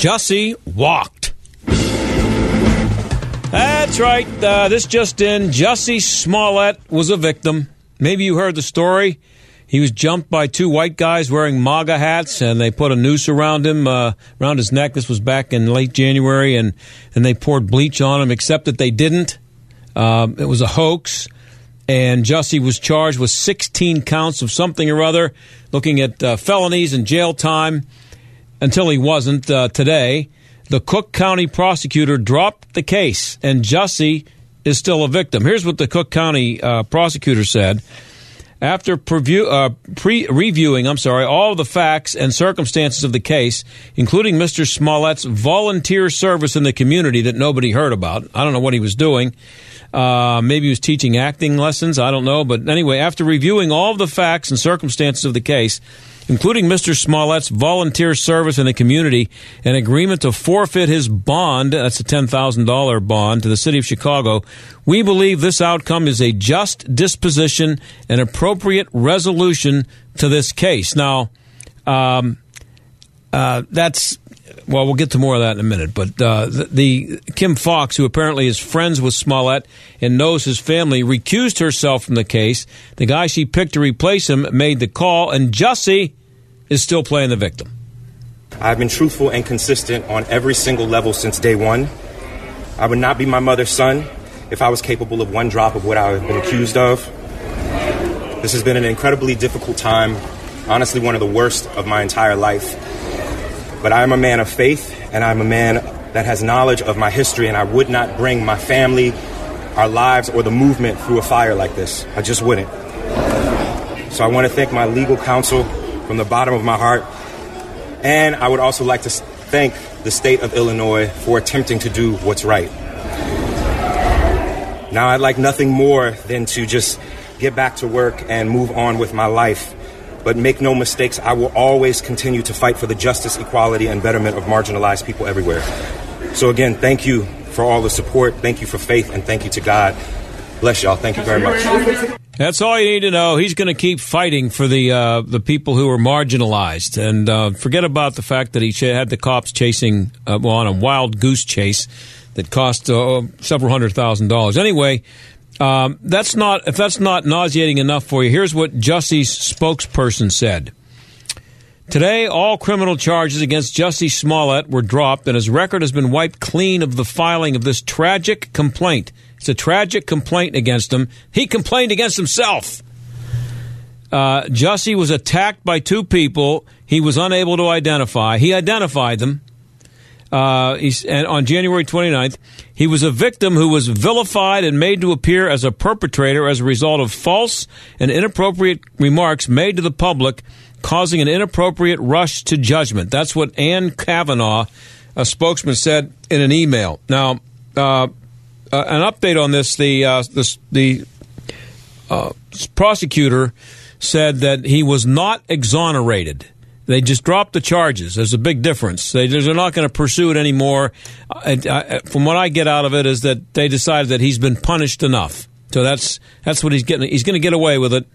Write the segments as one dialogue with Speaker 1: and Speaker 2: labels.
Speaker 1: Jussie walked. That's right. Uh, this just in. Jussie Smollett was a victim. Maybe you heard the story. He was jumped by two white guys wearing MAGA hats, and they put a noose around him, uh, around his neck. This was back in late January, and, and they poured bleach on him, except that they didn't. Um, it was a hoax, and Jussie was charged with 16 counts of something or other, looking at uh, felonies and jail time until he wasn't uh, today. The Cook County prosecutor dropped the case, and Jussie is still a victim. Here's what the Cook County uh, prosecutor said. After preview, uh, pre- reviewing, I'm sorry, all the facts and circumstances of the case, including Mr. Smollett's volunteer service in the community that nobody heard about, I don't know what he was doing. Uh, maybe he was teaching acting lessons. I don't know. But anyway, after reviewing all the facts and circumstances of the case, including Mr. Smollett's volunteer service in the community, an agreement to forfeit his bond, that's a $10,000 bond, to the city of Chicago, we believe this outcome is a just disposition and appropriate resolution to this case. Now, um, uh, that's well, we'll get to more of that in a minute. But uh, the, the, Kim Foxx, who apparently is friends with Smollett and knows his family, recused herself from the case. The guy she picked to replace him made the call, and Jussie is still playing the victim.
Speaker 2: I've been truthful and consistent on every single level since day one. I would not be my mother's son if I was capable of one drop of what I have been accused of. This has been an incredibly difficult time, honestly, one of the worst of my entire life. But I am a man of faith, and I'm a man that has knowledge of my history, and I would not bring my family, our lives, or the movement through a fire like this. I just wouldn't. So I want to thank my legal counsel from the bottom of my heart. And I would also like to thank the state of Illinois for attempting to do what's right. Now, I'd like nothing more than to just get back to work and move on with my life. But make no mistakes, I will always continue to fight for the justice, equality, and betterment of marginalized people everywhere. So, again, thank you for all the support. Thank you for faith, and thank you to God. Bless y'all. Thank you very much.
Speaker 1: That's all you need to know. He's going to keep fighting for the uh, the people who are marginalized, and uh, forget about the fact that he had the cops chasing uh, well, on a wild goose chase that cost uh, several hundred thousand dollars. Anyway, um, that's not if that's not nauseating enough for you. Here's what Jussie's spokesperson said. Today, all criminal charges against Jussie Smollett were dropped, and his record has been wiped clean of the filing of this tragic complaint. It's a tragic complaint against him. He complained against himself. Uh, Jussie was attacked by two people he was unable to identify. He identified them. Uh, and on January 29th, he was a victim who was vilified and made to appear as a perpetrator as a result of false and inappropriate remarks made to the public, causing an inappropriate rush to judgment. That's what Anne Kavanagh, a spokesman, said in an email. Now, uh, uh, an update on this: the uh, this, the uh, prosecutor said that he was not exonerated. They just dropped the charges. There's a big difference. They, they're not going to pursue it anymore. I, I, from what I get out of it is that they decided that he's been punished enough. So that's that's what he's getting. He's going to get away with it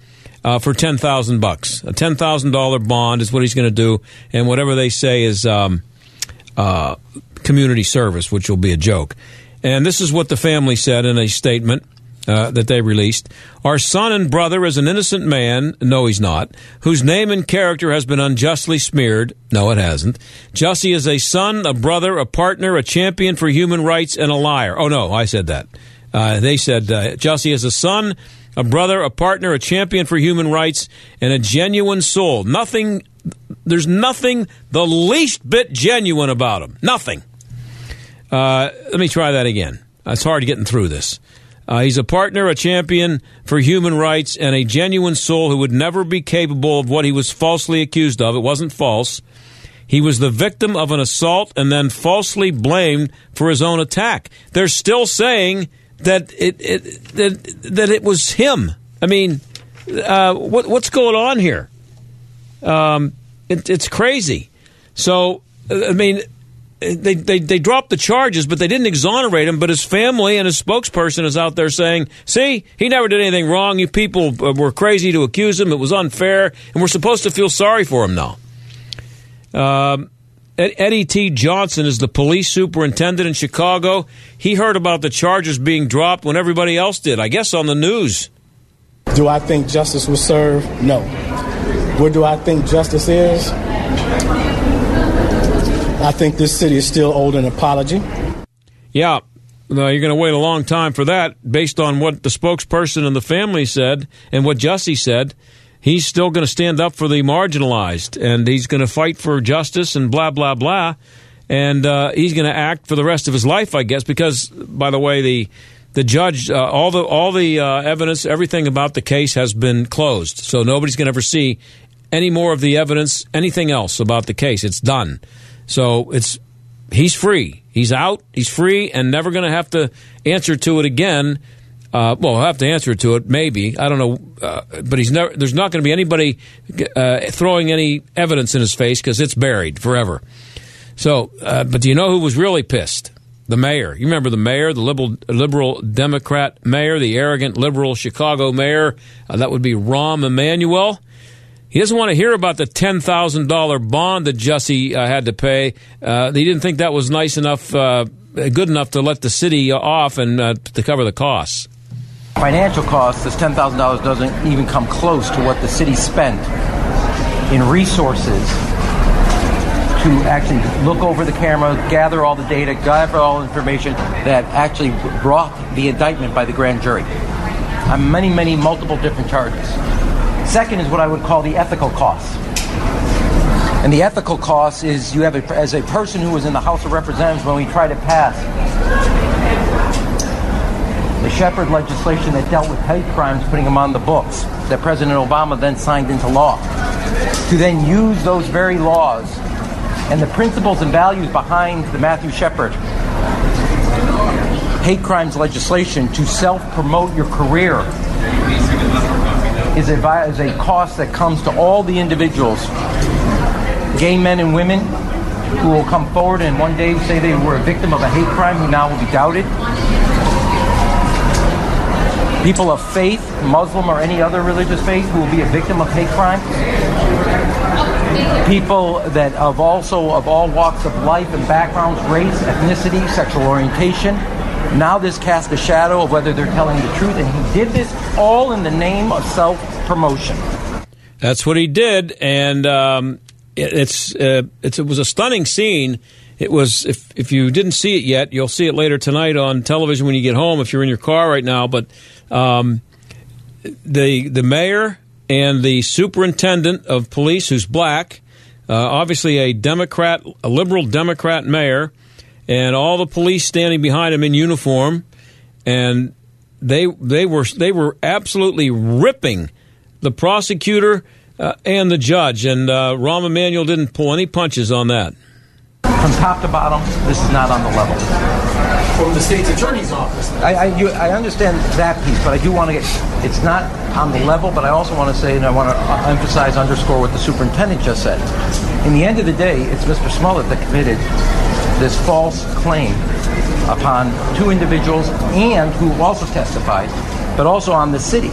Speaker 1: uh, for ten thousand bucks. A ten thousand dollar bond is what he's going to do, and whatever they say is um, uh, community service, which will be a joke. And this is what the family said in a statement uh, that they released. Our son and brother is an innocent man. No, he's not. Whose name and character has been unjustly smeared. No, it hasn't. Jussie is a son, a brother, a partner, a champion for human rights, and a liar. Oh, no, I said that. Uh, they said uh, Jussie is a son, a brother, a partner, a champion for human rights, and a genuine soul. Nothing, there's nothing the least bit genuine about him. Nothing. Uh, let me try that again. It's hard getting through this. Uh, he's a partner, a champion for human rights, and a genuine soul who would never be capable of what he was falsely accused of. It wasn't false. He was the victim of an assault and then falsely blamed for his own attack. They're still saying that it, it that that it was him. I mean, uh, what, what's going on here? Um, it, it's crazy. So, I mean, they, they, they dropped the charges, but they didn't exonerate him. But his family and his spokesperson is out there saying, see, he never did anything wrong. You people uh, were crazy to accuse him. It was unfair. And we're supposed to feel sorry for him now. Um, Eddie T. Johnson is the police superintendent in Chicago. He heard about the charges being dropped when everybody else did, I guess on the news.
Speaker 3: Do I think justice was served? No. Where do I think justice is? I think this city is still owed an apology.
Speaker 1: Yeah, no, you're going to wait a long time for that based on what the spokesperson and the family said and what Jussie said. He's still going to stand up for the marginalized and he's going to fight for justice and blah, blah, blah. And uh, he's going to act for the rest of his life, I guess, because, by the way, the the judge, uh, all the all the uh, evidence, everything about the case has been closed, so nobody's going to ever see any more of the evidence, anything else about the case. It's done. So it's he's free. He's out. He's free, and never going to have to answer to it again. Uh, well, have to answer to it, maybe. I don't know, uh, but he's never. There's not going to be anybody uh, throwing any evidence in his face because it's buried forever. So, uh, but do you know who was really pissed? The mayor. You remember the mayor, the liberal, liberal Democrat mayor, the arrogant liberal Chicago mayor. Uh, that would be Rahm Emanuel. He doesn't want to hear about the $10,000 bond that Jussie uh, had to pay. Uh, he didn't think that was nice enough, uh, good enough to let the city off and uh, to cover the costs.
Speaker 4: Financial costs, this $10,000 doesn't even come close to what the city spent in resources to actually look over the camera, gather all the data, gather all the information that actually brought the indictment by the grand jury on many, many, multiple different charges. Second is what I would call the ethical costs. And the ethical cost is you have, a, as a person who was in the House of Representatives when we tried to pass the Shepard legislation that dealt with hate crimes, putting them on the books, that President Obama then signed into law. To then use those very laws and the principles and values behind the Matthew Shepard hate crimes legislation to self promote your career is a, is a cost that comes to all the individuals, gay men and women, who will come forward and one day say they were a victim of a hate crime who now will be doubted. People of faith, Muslim or any other religious faith, who will be a victim of hate crime. People that of also of all walks of life and backgrounds, race, ethnicity, sexual orientation, now this casts a shadow of whether they're telling the truth, and he did this all in the name of self promotion.
Speaker 1: That's what he did, and um, it, it's, uh, it's, it was a stunning scene. It was if if you didn't see it yet, you'll see it later tonight on television when you get home. If you're in your car right now, but um, the the mayor and the superintendent of police, who's black, uh, obviously a Democrat, a liberal Democrat mayor and all the police standing behind him in uniform, and they they were they were absolutely ripping the prosecutor uh, and the judge, and uh, Rahm Emanuel didn't pull any punches on that.
Speaker 4: From top to bottom, this is not on the level.
Speaker 5: From the state's attorney's office.
Speaker 4: I, I, you, I understand that piece, but I do want to get. It's not on the level, but I also want to say, and I want to uh, emphasize, underscore what the superintendent just said. In the end of the day, it's Mr. Smollett that committed this false claim upon two individuals and who also testified, but also on the city.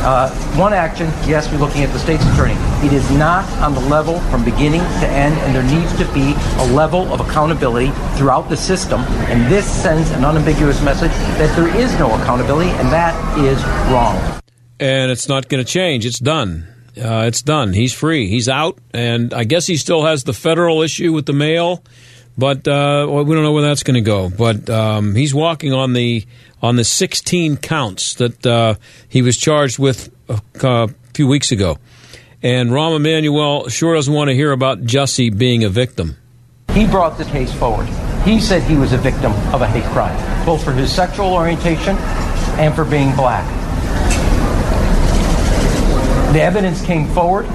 Speaker 4: Uh, one action, yes, we're looking at the state's attorney. It is not on the level from beginning to end, and there needs to be a level of accountability throughout the system. And this sends an unambiguous message that there is no accountability, and that is wrong.
Speaker 1: And it's not going to change. It's done. Uh, it's done. He's free. He's out, and I guess he still has the federal issue with the mail but uh, we don't know where that's going to go. But um, he's walking on the on the 16 counts that uh, he was charged with a, a, few weeks ago. And Rahm Emanuel sure doesn't want to hear about Jussie being a victim.
Speaker 4: He brought the case forward. He said he was a victim of a hate crime, both for his sexual orientation and for being black. The evidence came forward.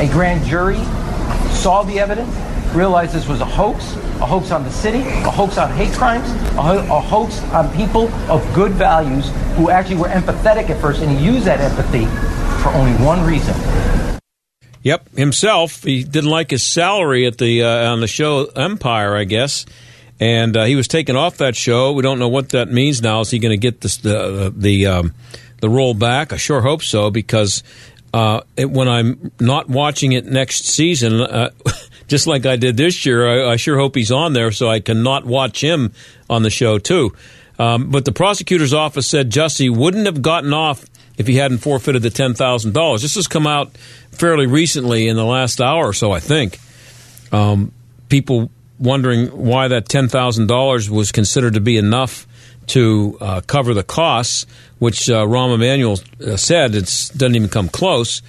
Speaker 4: A grand jury saw the evidence, realized this was a hoax, a hoax on the city, a hoax on hate crimes, a, ho- a hoax on people of good values who actually were empathetic at first, and he used that empathy for only one reason.
Speaker 1: Yep, himself. He didn't like his salary at the uh, on the show Empire, I guess, and uh, he was taken off that show. We don't know what that means now. Is he going to get this, the the um, the role back? I sure hope so because uh, it, when I'm not watching it next season, uh, just like I did this year, I, I, sure hope he's on there so I can not watch him on the show too. Um, but the prosecutor's office said Jussie wouldn't have gotten off if he hadn't forfeited the ten thousand dollars. This has come out fairly recently in the last hour or so, I think. Um, people wondering why that ten thousand dollars was considered to be enough to uh, cover the costs, which uh, Rahm Emanuel uh, said it doesn't even come close.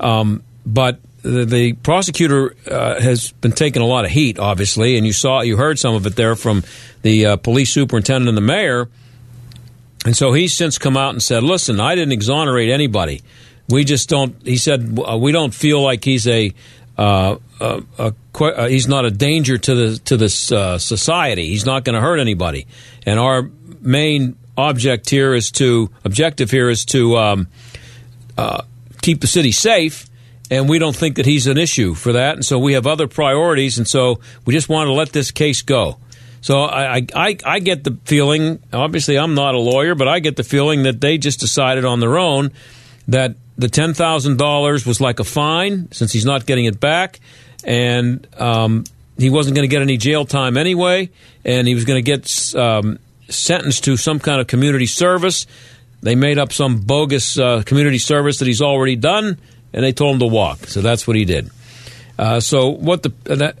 Speaker 1: Um, but the, the prosecutor uh, has been taking a lot of heat, obviously, and you saw, you heard some of it there from the uh, police superintendent and the mayor and so he's since come out and said, listen, I didn't exonerate anybody. We just don't, he said, uh, we don't feel like he's a, uh, a, a, a, he's not a danger to the to this uh, society. He's not going to hurt anybody. And our main object here is to objective here is to um, uh, keep the city safe. And we don't think that he's an issue for that. And so we have other priorities. And so we just want to let this case go. So I, I, I get the feeling, obviously I'm not a lawyer, but I get the feeling that they just decided on their own that the $10,000 was like a fine since he's not getting it back. And um, he wasn't going to get any jail time anyway. And he was going to get um, sentenced to some kind of community service. They made up some bogus uh, community service that he's already done, and they told him to walk. So that's what he did. Uh, so what the uh, that,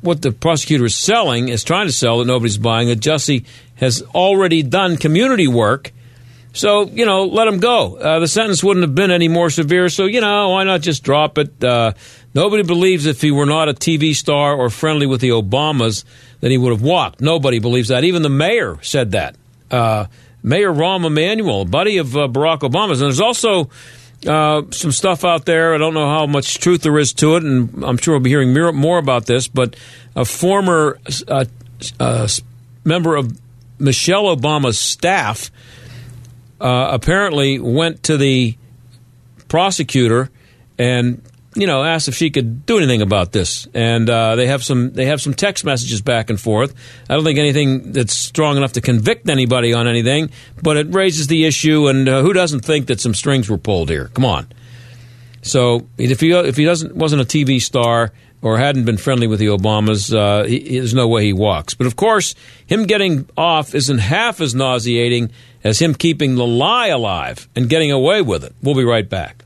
Speaker 1: what the prosecutor is selling is trying to sell that nobody's buying that Jussie has already done community work. So you know, let him go. Uh, the sentence wouldn't have been any more severe. So you know, why not just drop it? Uh, nobody believes if he were not a TV star or friendly with the Obamas that he would have walked. Nobody believes that. Even the mayor said that. Uh, mayor Rahm Emanuel, buddy of Barack Obama's, and there's also uh, some stuff out there. I don't know how much truth there is to it, and I'm sure we'll be hearing more about this. But a former uh, uh, member of Michelle Obama's staff uh, apparently went to the prosecutor and you know, asked if she could do anything about this, and uh, they have some they have some text messages back and forth. I don't think anything that's strong enough to convict anybody on anything, but it raises the issue. And uh, who doesn't think that some strings were pulled here? Come on. So if he if he doesn't wasn't a TV star or hadn't been friendly with the Obamas, uh, he, there's no way he walks. But of course, him getting off isn't half as nauseating as him keeping the lie alive and getting away with it. We'll be right back.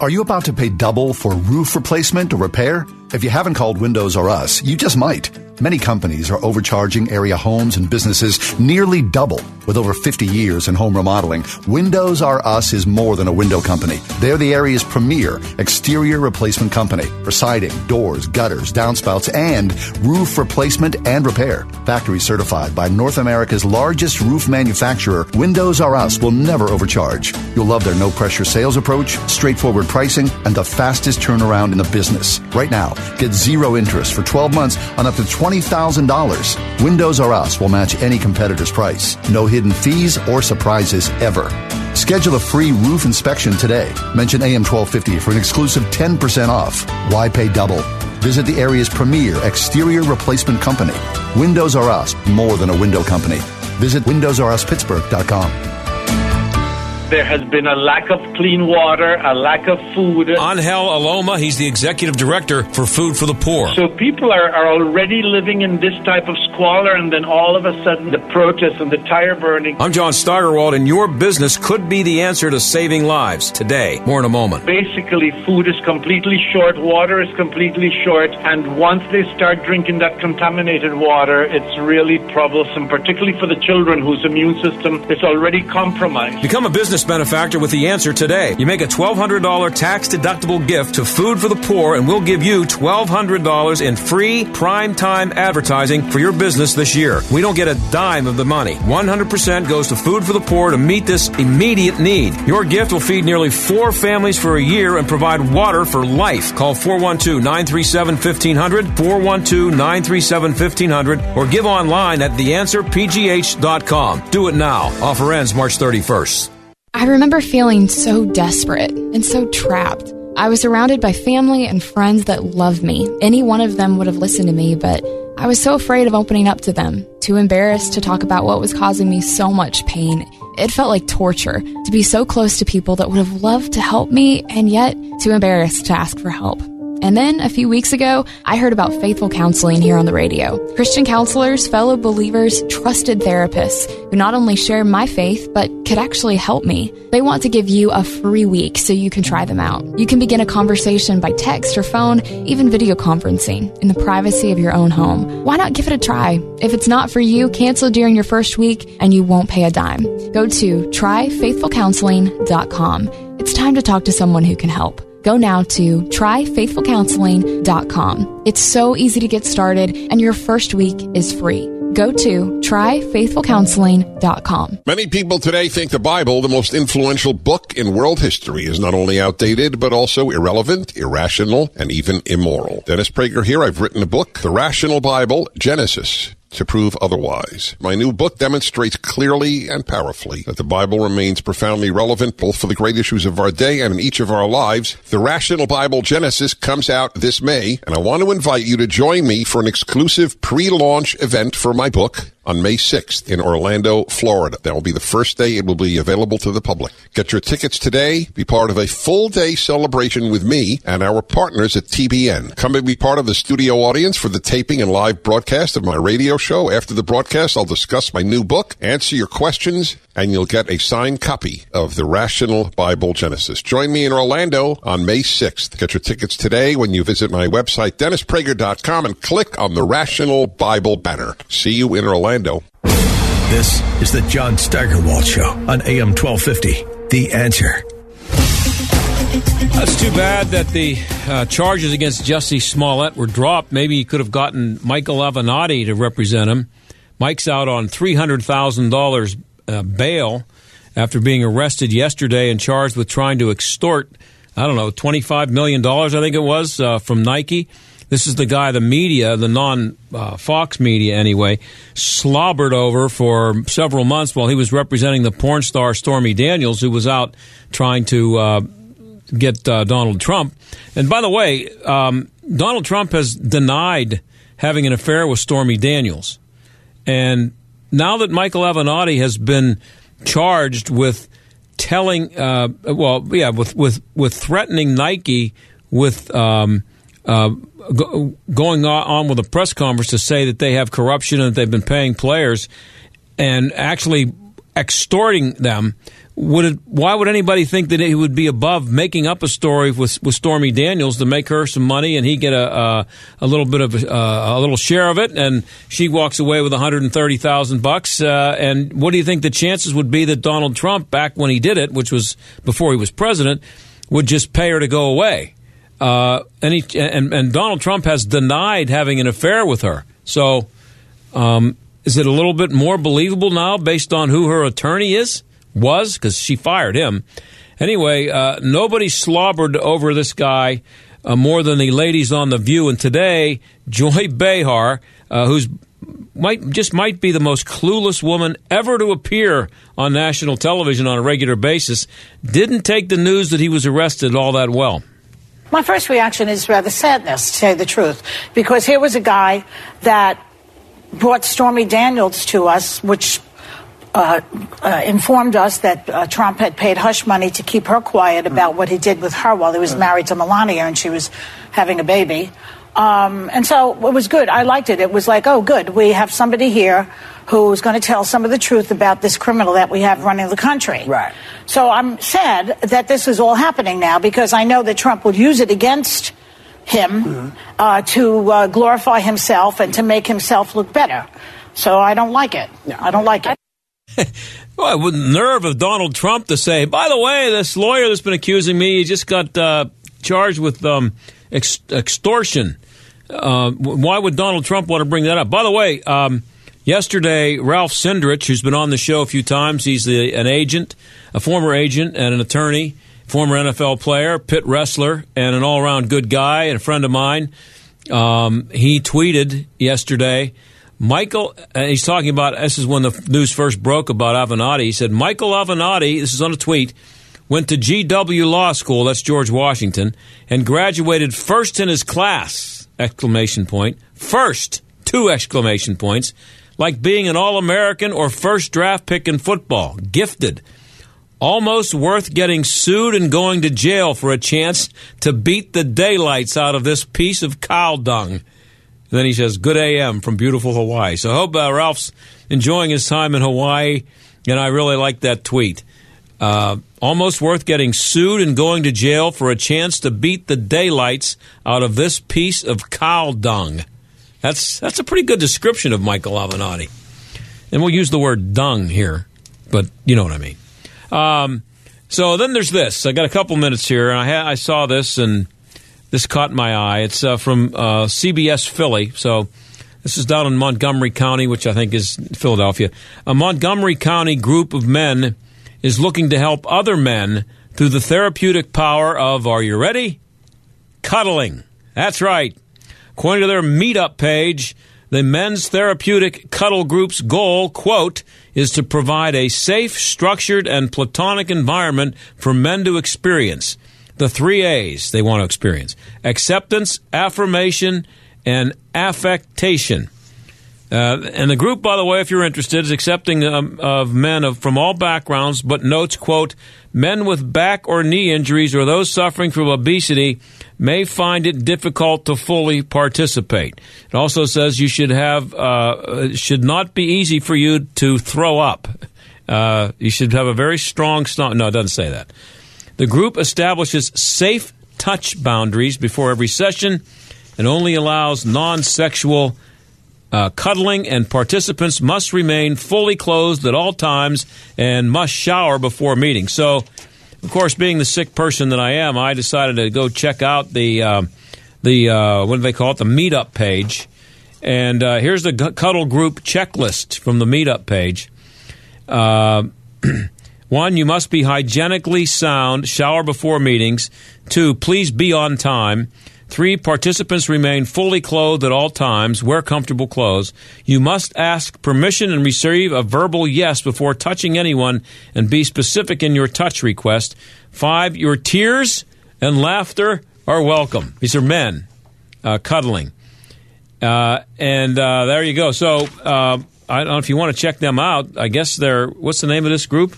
Speaker 6: Are you about to pay double for roof replacement or repair? If you haven't called Windows R Us, you just might. Many companies are overcharging area homes and businesses nearly double. With over 50 years in home remodeling, Windows R Us is more than a window company. They're the area's premier exterior replacement company for siding, doors, gutters, downspouts, and roof replacement and repair. Factory certified by North America's largest roof manufacturer, Windows R Us will never overcharge. You'll love their no pressure sales approach, straightforward pricing, and the fastest turnaround in the business. Right now, get zero interest for 12 months on up to 20 $20,000. Windows R Us will match any competitor's price. No hidden fees or surprises ever. Schedule a free roof inspection today. Mention AM 1250 for an exclusive 10% off. Why pay double? Visit the area's premier exterior replacement company. Windows R Us, more than a window company. Visit WindowsRUsPittsburgh.com.
Speaker 7: There has been a lack of clean water, a lack of food.
Speaker 1: Angel Aloma, he's the executive director for Food for the Poor.
Speaker 7: So people are, are already living in this type of squalor, and then all of a sudden the protests and the tire burning.
Speaker 1: I'm John Steigerwald, and your business could be the answer to saving lives today. More in a moment.
Speaker 7: Basically, food is completely short, water is completely short, and once they start drinking that contaminated water, it's really troublesome, particularly for the children whose immune system is already compromised.
Speaker 1: Become a business benefactor with the answer today. You make a $1,200 tax deductible gift to Food for the Poor, and we'll give you $1,200 in free prime time advertising for your business this year. We don't get a dime of the money. 100% goes to Food for the Poor to meet this immediate need. Your gift will feed nearly four families for a year and provide water for life. Call 412 937 1500, 412 937 1500, or give online at theanswerpgh.com. Do it now. Offer ends March 31st.
Speaker 8: I remember feeling so desperate and so trapped. I was surrounded by family and friends that loved me. Any one of them would have listened to me, but I was so afraid of opening up to them, too embarrassed to talk about what was causing me so much pain. It felt like torture to be so close to people that would have loved to help me and yet too embarrassed to ask for help. And then a few weeks ago, I heard about faithful counseling here on the radio. Christian counselors, fellow believers, trusted therapists who not only share my faith, but could actually help me. They want to give you a free week so you can try them out. You can begin a conversation by text or phone, even video conferencing in the privacy of your own home. Why not give it a try? If it's not for you, cancel during your first week and you won't pay a dime. Go to tryfaithfulcounseling.com. It's time to talk to someone who can help. Go now to tryfaithfulcounseling.com. It's so easy to get started, and your first week is free. Go to tryfaithfulcounseling.com.
Speaker 9: Many people today think the Bible, the most influential book in world history, is not only outdated, but also irrelevant, irrational, and even immoral. Dennis Prager here. I've written a book, The Rational Bible, Genesis to prove otherwise. My new book demonstrates clearly and powerfully that the Bible remains profoundly relevant both for the great issues of our day and in each of our lives. The Rational Bible Genesis comes out this May, and I want to invite you to join me for an exclusive pre-launch event for my book on May 6th in Orlando, Florida. That will be the first day it will be available to the public. Get your tickets today. Be part of a full day celebration with me and our partners at TBN. Come and be part of the studio audience for the taping and live broadcast of my radio show. After the broadcast, I'll discuss my new book, answer your questions, and you'll get a signed copy of the Rational Bible Genesis. Join me in Orlando on May 6th. Get your tickets today when you visit my website, DennisPrager.com, and click on the Rational Bible banner. See you in Orlando.
Speaker 10: This is the John Steigerwald Show on AM 1250. The answer.
Speaker 1: That's too bad that the uh, charges against Jesse Smollett were dropped. Maybe he could have gotten Michael Avenatti to represent him. Mike's out on $300,000 uh, bail after being arrested yesterday and charged with trying to extort, I don't know, $25 million, I think it was, uh, from Nike. This is the guy the media, the non uh, Fox media anyway, slobbered over for several months while he was representing the porn star Stormy Daniels, who was out trying to uh, get uh, Donald Trump. And by the way, um, Donald Trump has denied having an affair with Stormy Daniels. And now that Michael Avenatti has been charged with telling, uh, well, yeah, with, with, with threatening Nike with um, uh, go, going on with a press conference to say that they have corruption and that they've been paying players and actually extorting them. Would it, why would anybody think that he would be above making up a story with, with Stormy Daniels to make her some money and he get a a, a little bit of a, a, little share of it and she walks away with 130,000 bucks uh, and what do you think the chances would be that Donald Trump back when he did it which was before he was president would just pay her to go away uh, and, he, and, and Donald Trump has denied having an affair with her. So, um, is it a little bit more believable now based on who her attorney is? Was because she fired him. Anyway, uh, nobody slobbered over this guy uh, more than the ladies on the View. And today, Joy Behar, uh, who's might just might be the most clueless woman ever to appear on national television on a regular basis, didn't take the news that he was arrested all that well.
Speaker 11: My first reaction is rather sadness, to say the truth, because here was a guy that brought Stormy Daniels to us, which uh, uh, informed us that uh, Trump had paid hush money to keep her quiet about what he did with her while he was married to Melania and she was having a baby. Um, and so it was good. I liked it. It was like, oh, good. We have somebody here who's going to tell some of the truth about this criminal that we have running the country.
Speaker 12: Right.
Speaker 11: So I'm sad that this is all happening now because I know that Trump would use it against him uh, to uh, glorify himself and to make himself look better. So I don't like it. I don't like it.
Speaker 1: Well, with the nerve of Donald Trump to say, by the way, this lawyer that's been accusing me, he just got uh, charged with um, ex- extortion. Uh, why would Donald Trump want to bring that up? By the way, um, yesterday, Ralph Cindrich, who's been on the show a few times, he's the, an agent, a former agent and an attorney, former NFL player, Pitt wrestler, and an all around good guy, and a friend of mine. Um, he tweeted yesterday Michael, and he's talking about this is when the news first broke about Avenatti. He said Michael Avenatti, this is on a tweet, went to GW Law School, that's George Washington, and graduated first in his class! Exclamation point. First, two exclamation points, like being an All American or first draft pick in football. Gifted. Almost worth getting sued and going to jail for a chance to beat the daylights out of this piece of cow dung. Then he says, Good AM from beautiful Hawaii. So I hope uh, Ralph's enjoying his time in Hawaii, and I really like that tweet. Uh, almost worth getting sued and going to jail for a chance to beat the daylights out of this piece of cow dung. That's, that's a pretty good description of Michael Avenatti. And we'll use the word dung here, but you know what I mean. Um, so then there's this. I got a couple minutes here, and I, ha- I saw this, and this caught my eye. It's uh, from uh, CBS Philly. So this is down in Montgomery County, which I think is Philadelphia. A Montgomery County group of men is looking to help other men through the therapeutic power of, are you ready? Cuddling. That's right. According to their meetup page, the men's therapeutic cuddle group's goal, quote, is to provide a safe, structured, and platonic environment for men to experience. The three A's they want to experience acceptance, affirmation, and affectation. Uh, and the group, by the way, if you're interested, is accepting um, of men of, from all backgrounds, but notes, quote, men with back or knee injuries or those suffering from obesity may find it difficult to fully participate. It also says you should have, uh, should not be easy for you to throw up. Uh, you should have a very strong, no, it doesn't say that. The group establishes safe touch boundaries before every session and only allows non sexual uh, cuddling, and participants must remain fully clothed at all times and must shower before meeting. So, of course, being the sick person that I am, I decided to go check out the uh, the uh, what do they call it? The meetup page. And uh, here's the cuddle group checklist from the meetup page. One, you must be hygienically sound, shower before meetings. Two, please be on time. Three, participants remain fully clothed at all times. Wear comfortable clothes. You must ask permission and receive a verbal yes before touching anyone and be specific in your touch request. Five, your tears and laughter are welcome. These are men uh, cuddling. Uh, and uh, there you go. So uh, I don't know if you want to check them out. I guess they're, what's the name of this group?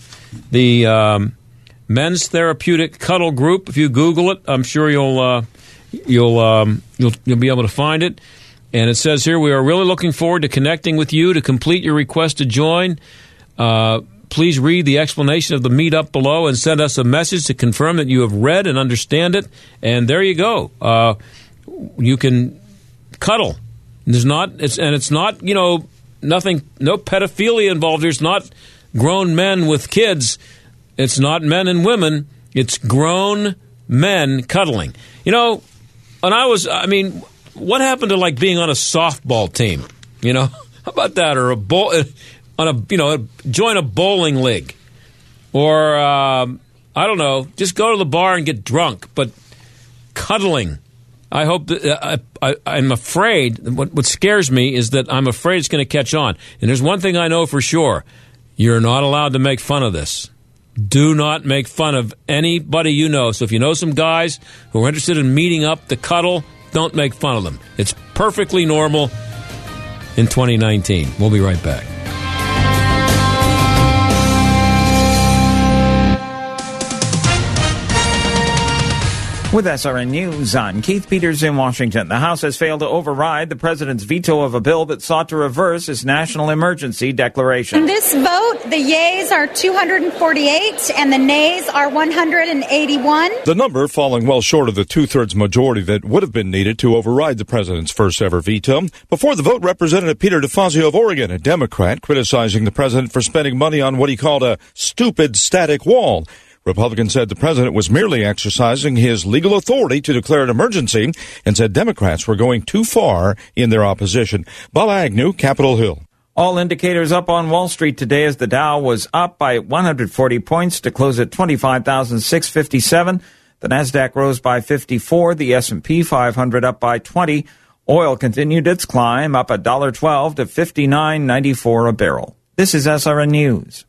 Speaker 1: The um, Men's Therapeutic Cuddle Group. If you Google it, I'm sure you'll uh, You'll, um, you'll you'll be able to find it. And it says here, we are really looking forward to connecting with you to complete your request to join. Uh, please read the explanation of the meetup below and send us a message to confirm that you have read and understand it. And there you go. Uh, you can cuddle. There's not, it's, and it's not, you know, nothing, no pedophilia involved. There's not grown men with kids. It's not men and women. It's grown men cuddling. You know, and I was, I mean, what happened to like being on a softball team? You know, how about that? Or a bowl, on a, you know, join a bowling league. Or, um, I don't know, just go to the bar and get drunk. But cuddling, I hope that, uh, I, I, am afraid, what, what scares me is that I'm afraid it's going to catch on. And there's one thing I know for sure you're not allowed to make fun of this. Do not make fun of anybody you know. So if you know some guys who are interested in meeting up to cuddle, don't make fun of them. It's perfectly normal in 2019. We'll be right back.
Speaker 12: With SRN News, I'm Keith Peters in Washington. The House has failed to override the president's veto of a bill that sought to reverse his national emergency declaration.
Speaker 13: In this vote, the yeas are 248 and the nays are 181.
Speaker 14: The number falling well short of the two thirds majority that would have been needed to override the president's first ever veto. Before the vote, Representative Peter DeFazio of Oregon, a Democrat, criticizing the president for spending money on what he called a stupid static wall. Republicans said the president was merely exercising his legal authority to declare an emergency and said Democrats were going too far in their opposition. Bob Agnew, Capitol Hill.
Speaker 12: All indicators up on Wall Street today as the Dow was up by 140 points to close at 25,657. The Nasdaq rose by 54, the S&P 500 up by 20. Oil continued its climb up $1.12 to 59.94 a barrel. This is SRN News.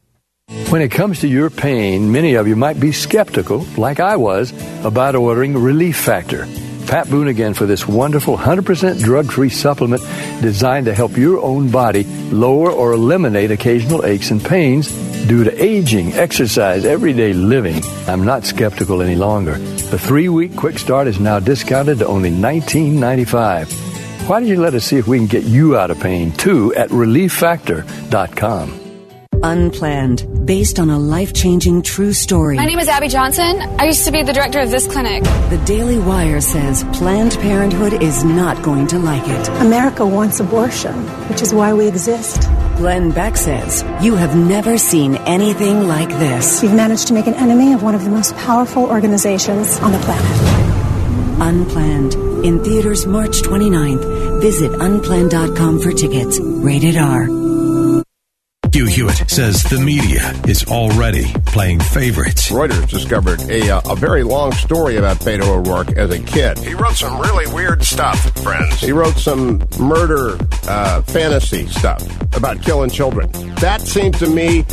Speaker 15: When it comes to your pain, many of you might be skeptical, like I was, about ordering Relief Factor. Pat Boone again for this wonderful 100% drug free supplement designed to help your own body lower or eliminate occasional aches and pains due to aging, exercise, everyday living. I'm not skeptical any longer. The three week quick start is now discounted to only $19.95. Why don't you let us see if we can get you out of pain too at relieffactor.com?
Speaker 16: Unplanned, based on a life changing true story.
Speaker 8: My name is Abby Johnson. I used to be the director of this clinic.
Speaker 16: The Daily Wire says Planned Parenthood is not going to like it.
Speaker 17: America wants abortion, which is why we exist.
Speaker 16: Glenn Beck says, You have never seen anything like this.
Speaker 17: You've managed to make an enemy of one of the most powerful organizations on the planet.
Speaker 16: Unplanned. In theaters March 29th. Visit unplanned.com for tickets. Rated R.
Speaker 10: Hugh Hewitt says the media is already playing favorites.
Speaker 9: Reuters discovered a, uh, a very long story about Beto O'Rourke as a kid. He wrote some really weird stuff, friends. He wrote some murder uh, fantasy stuff about killing children. That seemed to me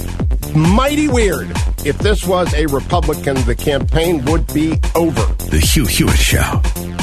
Speaker 9: mighty weird. If this was a Republican, the campaign would be over.
Speaker 10: The Hugh Hewitt Show.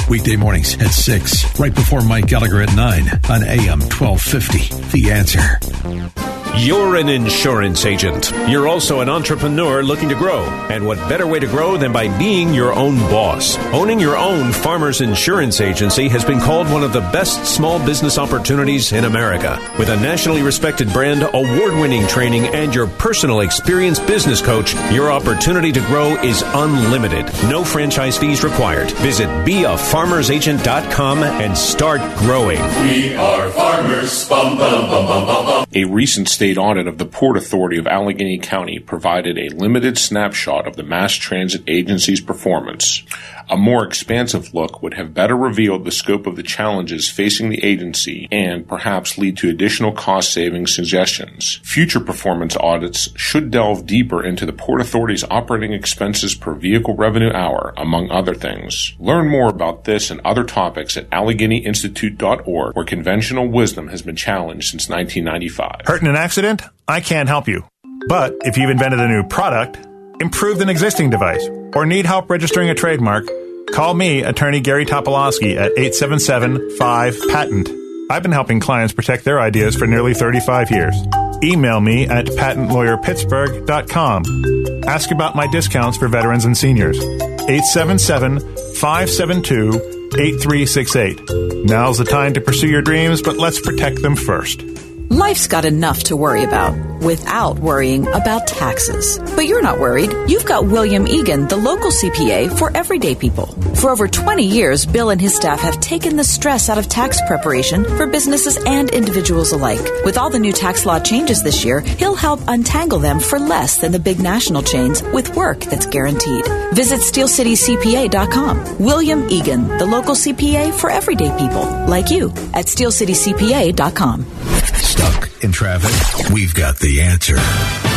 Speaker 10: Weekday mornings at 6, right before Mike Gallagher at 9 on AM 1250. The answer.
Speaker 18: You're an insurance agent. You're also an entrepreneur looking to grow. And what better way to grow than by being your own boss? Owning your own farmer's insurance agency has been called one of the best small business opportunities in America. With a nationally respected brand, award winning training, and your personal experienced business coach, your opportunity to grow is unlimited. No franchise fees required. Visit beafarmersagent.com and start growing.
Speaker 19: We are farmers. Bum, bum, bum, bum, bum, bum.
Speaker 20: A recent state audit of the Port Authority of Allegheny County provided a limited snapshot of the mass transit agency's performance. A more expansive look would have better revealed the scope of the challenges facing the agency and perhaps lead to additional cost saving suggestions. Future performance audits should delve deeper into the Port Authority's operating expenses per vehicle revenue hour, among other things. Learn more about this and other topics at AlleghenyInstitute.org, where conventional wisdom has been challenged since 1995.
Speaker 21: Hurt in an accident? I can't help you. But if you've invented a new product, improved an existing device, or need help registering a trademark, call me, attorney Gary Topolowski, at 877-5-PATENT. I've been helping clients protect their ideas for nearly 35 years. Email me at patentlawyerpittsburgh.com. Ask about my discounts for veterans and seniors. 877-572-8368. Now's the time to pursue your dreams, but let's protect them first.
Speaker 22: Life's got enough to worry about without worrying about taxes. But you're not worried. You've got William Egan, the local CPA for everyday people. For over 20 years, Bill and his staff have taken the stress out of tax preparation for businesses and individuals alike. With all the new tax law changes this year, he'll help untangle them for less than the big national chains with work that's guaranteed. Visit SteelCityCPA.com. William Egan, the local CPA for everyday people like you at SteelCityCPA.com.
Speaker 10: Stuck in traffic? We've got the answer.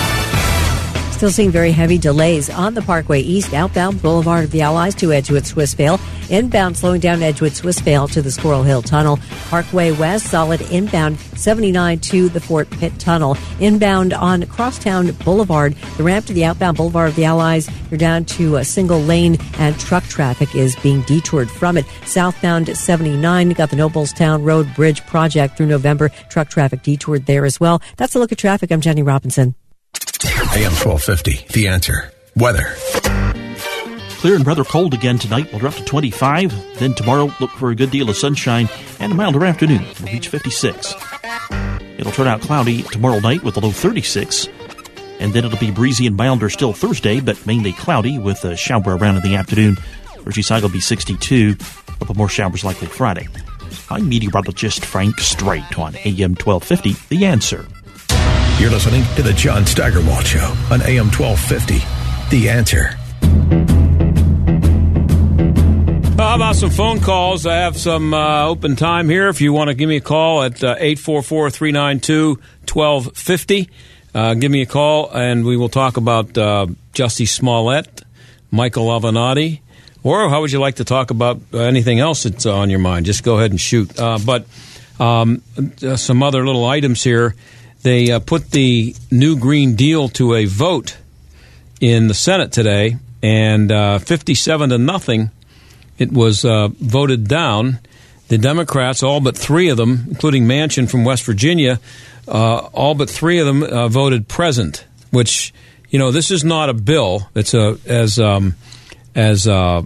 Speaker 23: Still seeing very heavy delays on the Parkway East, outbound Boulevard of the Allies to Edgewood Swissvale. Inbound slowing down Edgewood Swissvale to the Squirrel Hill Tunnel. Parkway West, solid inbound 79 to the Fort Pitt Tunnel. Inbound on Crosstown Boulevard, the ramp to the outbound Boulevard of the Allies. You're down to a single lane and truck traffic is being detoured from it. Southbound 79, got the Nobletown Road Bridge project through November. Truck traffic detoured there as well. That's a look at traffic. I'm Jenny Robinson.
Speaker 10: AM 1250, The Answer. Weather.
Speaker 24: clear and rather cold again tonight. We'll drop to 25. Then tomorrow, look for a good deal of sunshine and a milder afternoon. We'll reach 56. It'll turn out cloudy tomorrow night with a low 36. And then it'll be breezy and milder still Thursday, but mainly cloudy with a shower around in the afternoon. Merseyside will be 62. A couple more showers likely Friday. I'm meteorologist Frank Strait on AM 1250, The Answer.
Speaker 10: You're listening to the John Steigerwald Show on AM 1250. The answer.
Speaker 1: How about some phone calls? I have some uh, open time here. If you want to give me a call at uh, 844 392 1250, uh, give me a call and we will talk about uh, Jussie Smollett, Michael Avenatti, or how would you like to talk about anything else that's on your mind? Just go ahead and shoot. Uh, but um, uh, some other little items here. They uh, put the new Green Deal to a vote in the Senate today, and uh, 57 to nothing, it was uh, voted down. The Democrats, all but three of them, including Manchin from West Virginia, uh, all but three of them uh, voted present. Which, you know, this is not a bill. It's a as um, as uh,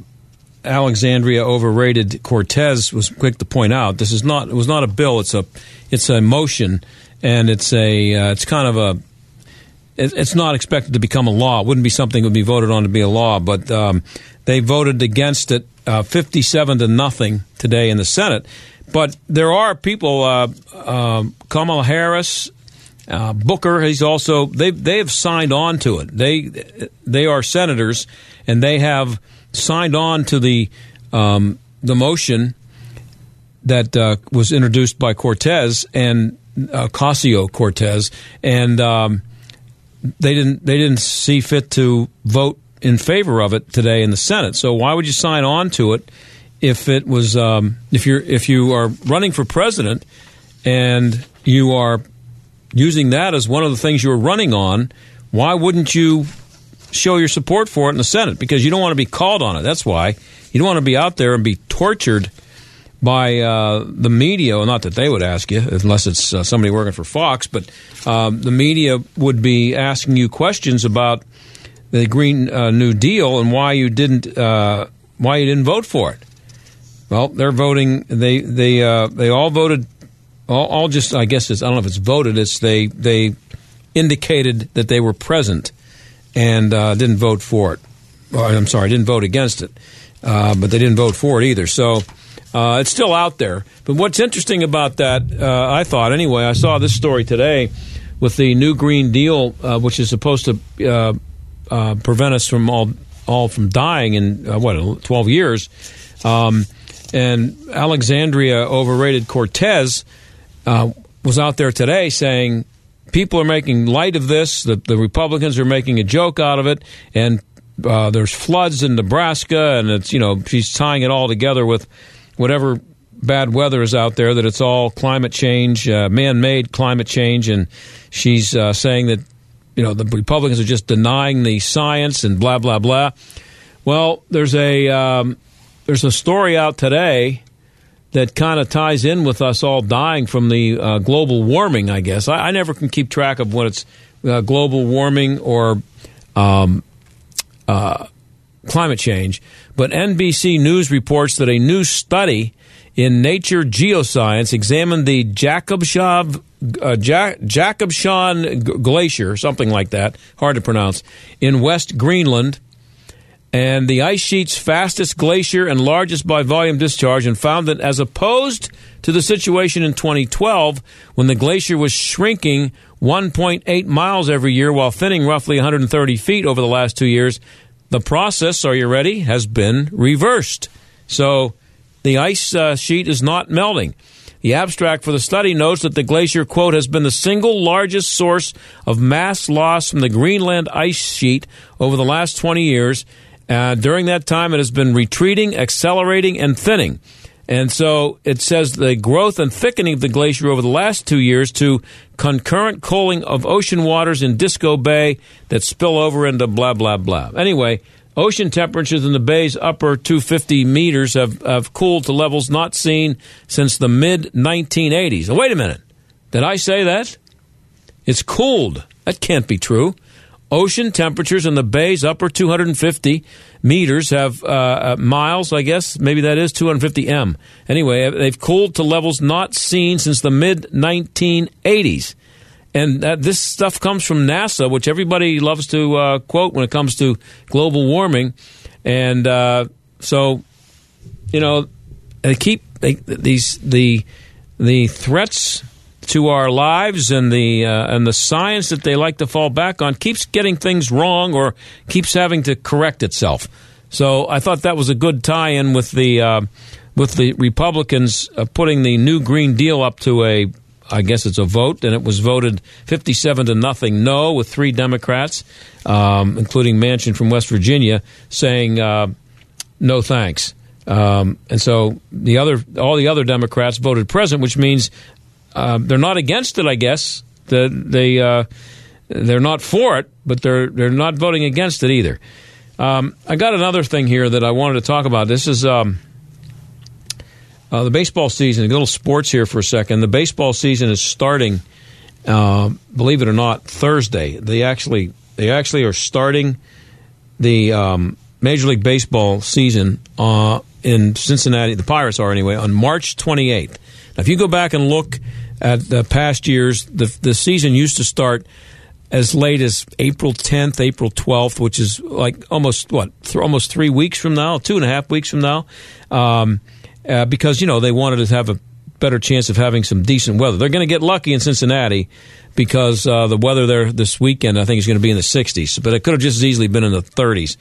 Speaker 1: Alexandria overrated Cortez was quick to point out. This is not. It was not a bill. It's a. It's a motion, and it's a. Uh, it's kind of a. it- It's not expected to become a law. It wouldn't be something that would be voted on to be a law, but um, they voted against it, uh, fifty-seven to nothing today in the Senate. But there are people. Uh, um Kamala Harris, uh, Booker. He's also they they have signed on to it. They they are senators, and they have signed on to the um, the motion that uh, was introduced by Cortez and uh, Casio Cortez, and um, they didn't they didn't see fit to vote in favor of it today in the Senate. So why would you sign on to it if it was um, if you're if you are running for president and you are using that as one of the things you're running on? Why wouldn't you show your support for it in the Senate? Because you don't want to be called on it. That's why you don't want to be out there and be tortured by uh, the media. Well, not that they would ask you, unless it's uh, somebody working for Fox, but um, the media would be asking you questions about the Green uh, New Deal and why you didn't uh, why you didn't vote for it. Well, they're voting. They they uh, they all voted. All, all just I guess it's I don't know if it's voted. It's they they indicated that they were present and uh, didn't vote for it. Or, I'm sorry, didn't vote against it, uh, but they didn't vote for it either. So uh, it's still out there. But what's interesting about that, uh, I thought anyway, I saw this story today with the new Green Deal, uh, which is supposed to uh, uh, prevent us from all all from dying in uh, what 12 years. Um, and Alexandria overrated Cortez was out there today saying people are making light of this. The, the Republicans are making a joke out of it, and there's floods in Nebraska, and it's you know she's tying it all together with whatever bad weather is out there. That it's all climate change, uh, man-made climate change, and she's uh, saying that you know the Republicans are just denying the science and blah blah blah. Well, there's a um, there's a story out today that kind of ties in with us all dying from the uh, global warming. I guess I, I never can keep track of when it's uh, global warming or um, uh, climate change. But NBC News reports that a new study in Nature Geoscience examined the Jakobshav, uh, Glacier, something like that, hard to pronounce, in West Greenland and the ice sheet's fastest glacier and largest by volume discharge, and found that as opposed to the situation in 2012, when the glacier was shrinking 1.8 miles every year while thinning roughly 130 feet over the last two years, the process, are you ready, has been reversed. So the ice uh, sheet is not melting. The abstract for the study notes that the glacier, quote, has been the single largest source of mass loss from the Greenland ice sheet over the last 20 years. Uh, during that time, it has been retreating, accelerating, and thinning. And so it says the growth and thickening of the glacier over the last two years to concurrent cooling of ocean waters in Disko Bay that spill over into blah, blah, blah. Anyway, ocean temperatures in the bay's upper 250 meters have, have cooled to levels not seen since the mid 1980s. Now, wait a minute. Did I say that? It's cooled. That can't be true. Ocean temperatures in the bay's upper 250 meters have uh, uh, miles, I guess. Maybe that is 250 m. Anyway, they've cooled to levels not seen since the mid 1980s. And that, this stuff comes from NASA, which everybody loves to uh, quote when it comes to global warming. And uh, so, you know, they keep they, these the the threats to our lives and the uh, and the science that they like to fall back on keeps getting things wrong or keeps having to correct itself. So I thought that was a good tie-in with the uh, with the Republicans uh, putting the new Green Deal up to a I guess it's a vote, and it was voted 57 to nothing no with three Democrats, um, including Manchin from West Virginia, saying uh, no thanks. Um, and so the other, all the other Democrats voted present, which means uh, they're not against it. I guess the, they uh, they're not for it, but they're they're not voting against it either. Um, I got another thing here that I wanted to talk about. This is um, uh, the baseball season. A little sports here for a second. The baseball season is starting. Uh, believe it or not, Thursday. They actually they actually are starting the um, Major League Baseball season uh, in Cincinnati. The Pirates are anyway on March 28th. Now, if you go back and look at the past years, the the season used to start as late as April 10th, April 12th, which is like almost what th- almost three weeks from now, two and a half weeks from now, um, uh, because you know they wanted to have a better chance of having some decent weather. They're going to get lucky in Cincinnati because uh, the weather there this weekend I think is going to be in the 60s, but it could have just as easily been in the 30s.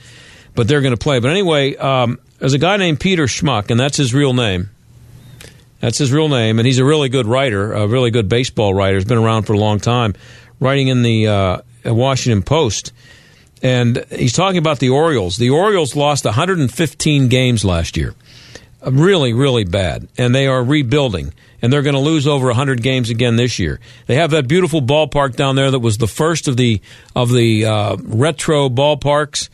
Speaker 1: But they're going to play. But anyway, um, there's a guy named Peter Schmuck, and that's his real name. That's his real name, and he's a really good writer, a really good baseball writer. He's been around for a long time, writing in the uh, Washington Post. And he's talking about the Orioles. The Orioles lost 115 games last year. Really, really bad. And they are rebuilding. And they're going to lose over 100 games again this year. They have that beautiful ballpark down there that was the first of the of the uh, retro ballparks.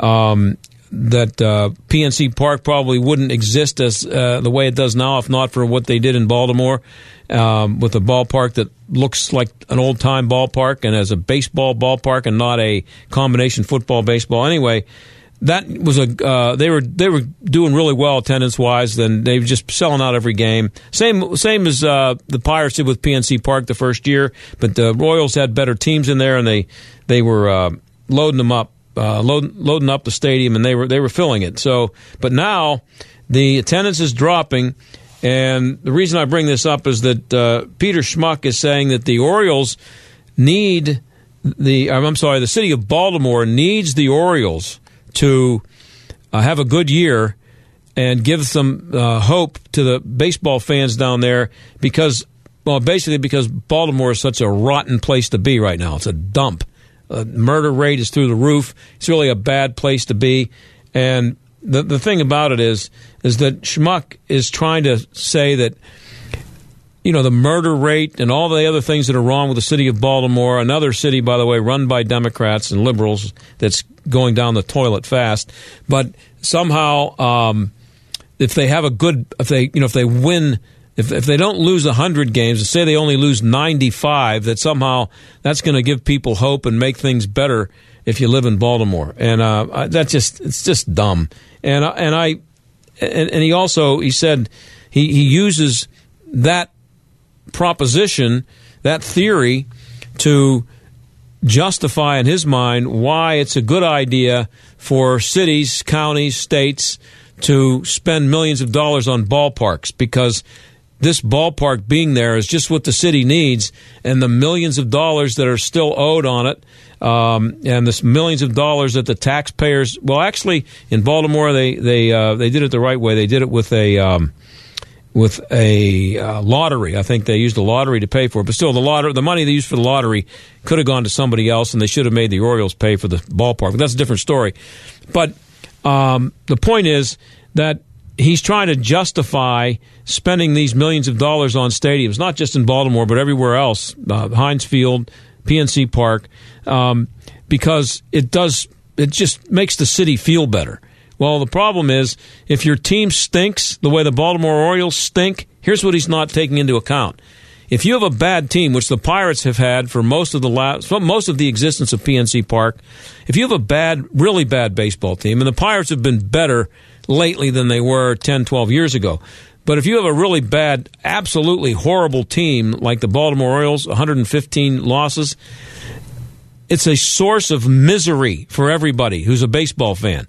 Speaker 1: Um, that uh, PNC Park probably wouldn't exist as uh, the way it does now if not for what they did in Baltimore um, with a ballpark that looks like an old time ballpark and as a baseball ballpark and not a combination football baseball. Anyway, that was a uh, they were they were doing really well attendance wise. Then they were just selling out every game. Same same as uh, the Pirates did with PNC Park the first year, but the Royals had better teams in there and they they were uh, loading them up uh, load, loading up the stadium, and they were they were filling it. So, but now the attendance is dropping, and the reason I bring this up is that uh, Peter Schmuck is saying that the Orioles need the I'm sorry, the city of Baltimore needs the Orioles to uh, have a good year and give some uh, hope to the baseball fans down there because well basically because Baltimore is such a rotten place to be right now. It's a dump uh, murder rate is through the roof. It's really a bad place to be. And the the thing about it is is that Schmuck is trying to say that you know the murder rate and all the other things that are wrong with the city of Baltimore, another city by the way run by Democrats and liberals that's going down the toilet fast, but somehow um, if they have a good if they you know if they win if, if they don't lose 100 games and say they only lose 95, that somehow that's going to give people hope and make things better if you live in Baltimore. And uh, that's just it's just dumb. And uh, and I and, and he also he said he, he uses that proposition, that theory, to justify in his mind why it's a good idea for cities, counties, states to spend millions of dollars on ballparks because this ballpark being there is just what the city needs, and the millions of dollars that are still owed on it, um, and the millions of dollars that the taxpayers. Well, actually, in Baltimore, they they uh, they did it the right way. They did it with a. Um, with a uh, lottery, I think they used a lottery to pay for it. But still, the lottery, the money they used for the lottery could have gone to somebody else, and they should have made the Orioles pay for the ballpark. But that's a different story. But um, the point is that he's trying to justify spending these millions of dollars on stadiums, not just in Baltimore, but everywhere else, uh, Heinz Field, PNC Park, um, because it does, it just makes the city feel better. Well, the problem is if your team stinks the way the Baltimore Orioles stink, here's what he's not taking into account. if you have a bad team, which the Pirates have had for most of the last, most of the existence of PNC Park, if you have a bad, really bad baseball team, and the Pirates have been better lately than they were 10, 12 years ago. But if you have a really bad, absolutely horrible team like the Baltimore Orioles, 115 losses, it's a source of misery for everybody who's a baseball fan.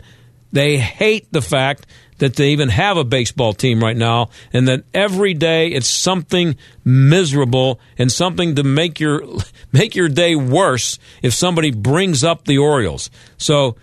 Speaker 1: They hate the fact that they even have a baseball team right now and that every day it's something miserable and something to make your make your day worse if somebody brings up the Orioles. So,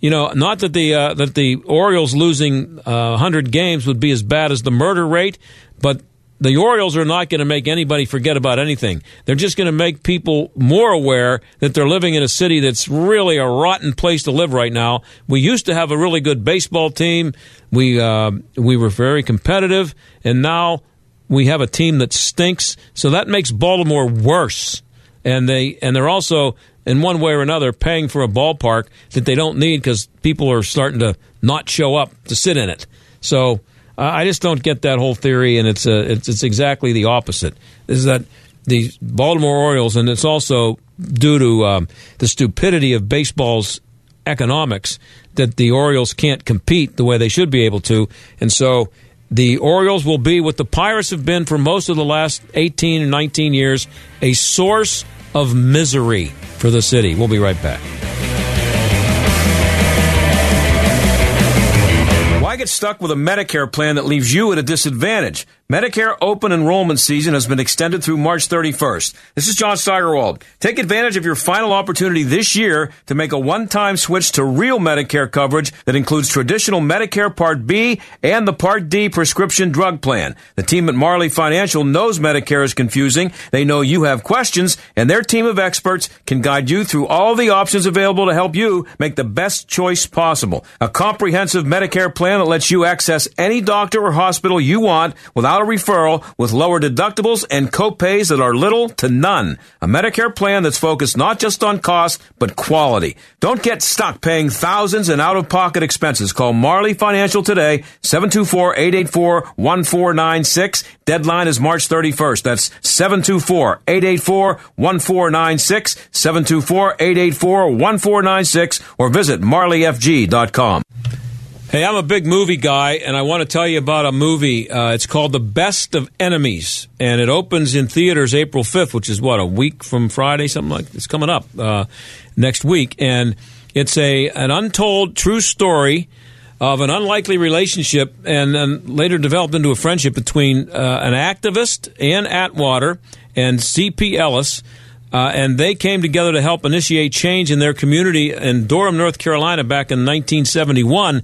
Speaker 1: you know, not that the uh, that the Orioles losing uh, 100 games would be as bad as the murder rate, but the Orioles are not going to make anybody forget about anything. They're just going to make people more aware that they're living in a city that's really a rotten place to live right now. We used to have a really good baseball team. We uh, we were very competitive, and now we have a team that stinks. So that makes Baltimore worse. And they and they're also in one way or another paying for a ballpark that they don't need because people are starting to not show up to sit in it. So I just don't get that whole theory, and it's, a, it's, it's exactly the opposite. Is that the Baltimore Orioles, and it's also due to um, the stupidity of baseball's economics that the Orioles can't compete the way they should be able to, and so the Orioles will be what the Pirates have been for most of the last 18 or 19 years, a source of misery for the city. We'll be right back. Why get stuck with a Medicare plan that leaves you at a disadvantage. Medicare open enrollment season has been extended through March 31st. This is John Steigerwald. Take advantage of your final opportunity this year to make a one-time switch to real Medicare coverage that includes traditional Medicare Part B and the Part D prescription drug plan. The team at Marley Financial knows Medicare is confusing. They know you have questions and their team of experts can guide you through all the options available to help you make the best choice possible. A comprehensive Medicare plan that lets you access any doctor or hospital you want without referral with lower deductibles and copays that are little to none. A Medicare plan that's focused not just on cost, but quality. Don't get stuck paying thousands in out-of-pocket expenses. Call Marley Financial today, 724-884-1496. Deadline is March 31st. That's 724-884-1496, 724-884-1496, or visit marleyfg.com. Hey, I'm a big movie guy, and I want to tell you about a movie. Uh, it's called The Best of Enemies, and it opens in theaters April 5th, which is what a week from Friday, something like. It's coming up uh, next week, and it's a an untold true story of an unlikely relationship, and then later developed into a friendship between uh, an activist, Ann Atwater, and C.P. Ellis. Uh, and they came together to help initiate change in their community in Durham, North Carolina, back in 1971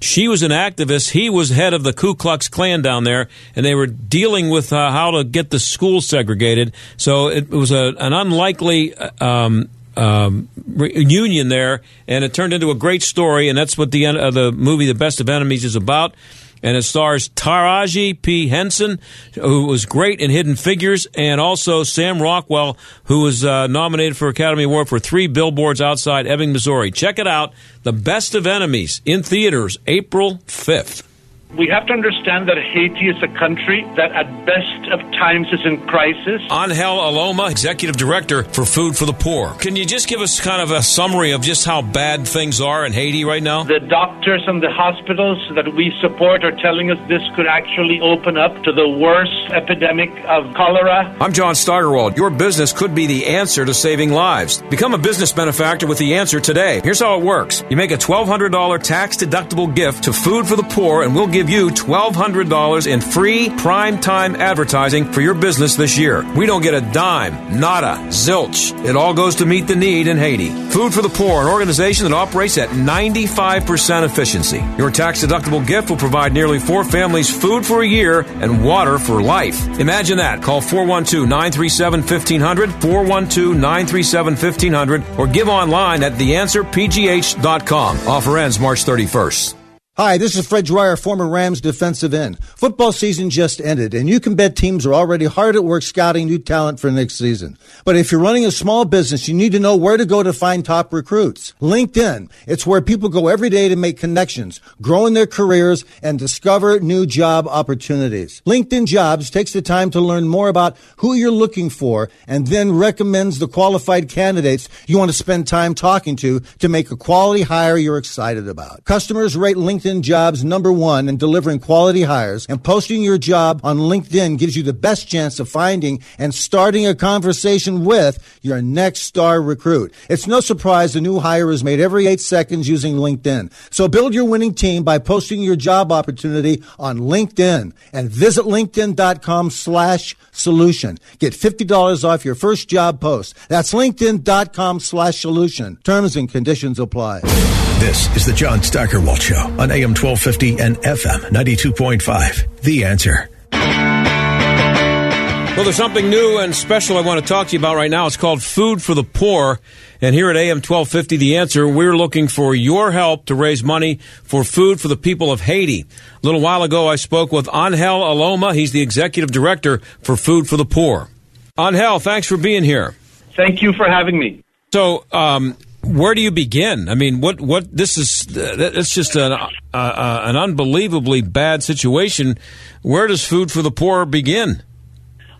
Speaker 1: she was an activist. He was head of the Ku Klux Klan down there, and they were dealing with uh, how to get the schools segregated. So it, was a, an unlikely um, um, reunion there, and it turned into a great story. And that's what the uh, the movie, The Best of Enemies, is about and it stars Taraji P. Henson, who was great in Hidden Figures, and also Sam Rockwell, who was uh, nominated for Academy Award for three billboards outside Ebbing, Missouri. Check it out. The Best of Enemies in theaters April 5th.
Speaker 7: We have to understand that Haiti is a country that at best of times is in crisis.
Speaker 1: Angel Aloma, Executive Director for Food for the Poor. Can you just give us kind of a summary of just how bad things are in Haiti right now?
Speaker 7: The doctors and the hospitals that we support are telling us this could actually open up to the worst epidemic of cholera.
Speaker 1: I'm John Steigerwald. Your business could be the answer to saving lives. Become a business benefactor with the answer today. Here's how it works. You make a $1,200 tax deductible gift to Food for the Poor and we'll give you $1,200 in free prime time advertising for your business this year. We don't get a dime, nada, zilch. It all goes to meet the need in Haiti. Food for the Poor, an organization that operates at 95% efficiency. Your tax deductible gift will provide nearly four families food for a year and water for life. Imagine that. Call 412 937 1500, 412 937 1500, or give online at theanswerpgh.com. Offer ends March 31st.
Speaker 25: Hi, this is Fred Dryer, former Rams defensive end. Football season just ended, and you can bet teams are already hard at work scouting new talent for next season. But if you're running a small business, you need to know where to go to find top recruits. LinkedIn. It's where people go every day to make connections, grow in their careers, and discover new job opportunities. LinkedIn Jobs takes the time to learn more about who you're looking for and then recommends the qualified candidates you want to spend time talking to to make a quality hire you're excited about. Customers rate LinkedIn LinkedIn Jobs number one in delivering quality hires, and posting your job on LinkedIn gives you the best chance of finding and starting a conversation with your next star recruit. It's no surprise the new hire is made every eight seconds using LinkedIn. So build your winning team by posting your job opportunity on LinkedIn and visit LinkedIn.com slash solution. Get $50 off your first job post. That's LinkedIn.com slash solution. Terms and conditions apply.
Speaker 10: This is the John Steigerwald Show on AM 1250 and FM 92.5. The answer.
Speaker 1: Well, there's something new and special I want to talk to you about right now. It's called Food for the Poor. And here at AM 1250, The Answer, we're looking for your help to raise money for food for the people of Haiti. A little while ago, I spoke with Angel Aloma. He's the executive director for Food for the Poor. Angel, thanks for being here.
Speaker 7: Thank you for having me.
Speaker 1: So, um, where do you begin? I mean, what what this is? It's just an uh, uh, an unbelievably bad situation. Where does food for the poor begin?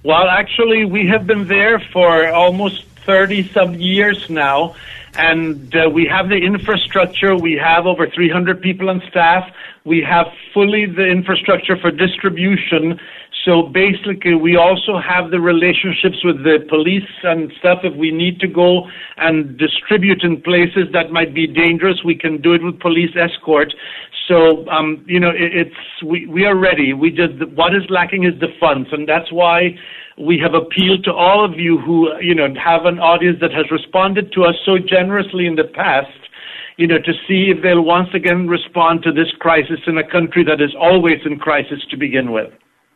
Speaker 7: Well, actually, we have been there for almost thirty some years now, and uh, we have the infrastructure. We have over three hundred people on staff. We have fully the infrastructure for distribution so basically, we also have the relationships with the police and stuff. If we need to go and distribute in places that might be dangerous, we can do it with police escort. So, um, you know, it, it's we, we are ready. We just what is lacking is the funds, and that's why we have appealed to all of you who, you know, have an audience that has responded to us so generously in the past you know, to see if they'll once again respond to this crisis in a country that is always in crisis to begin with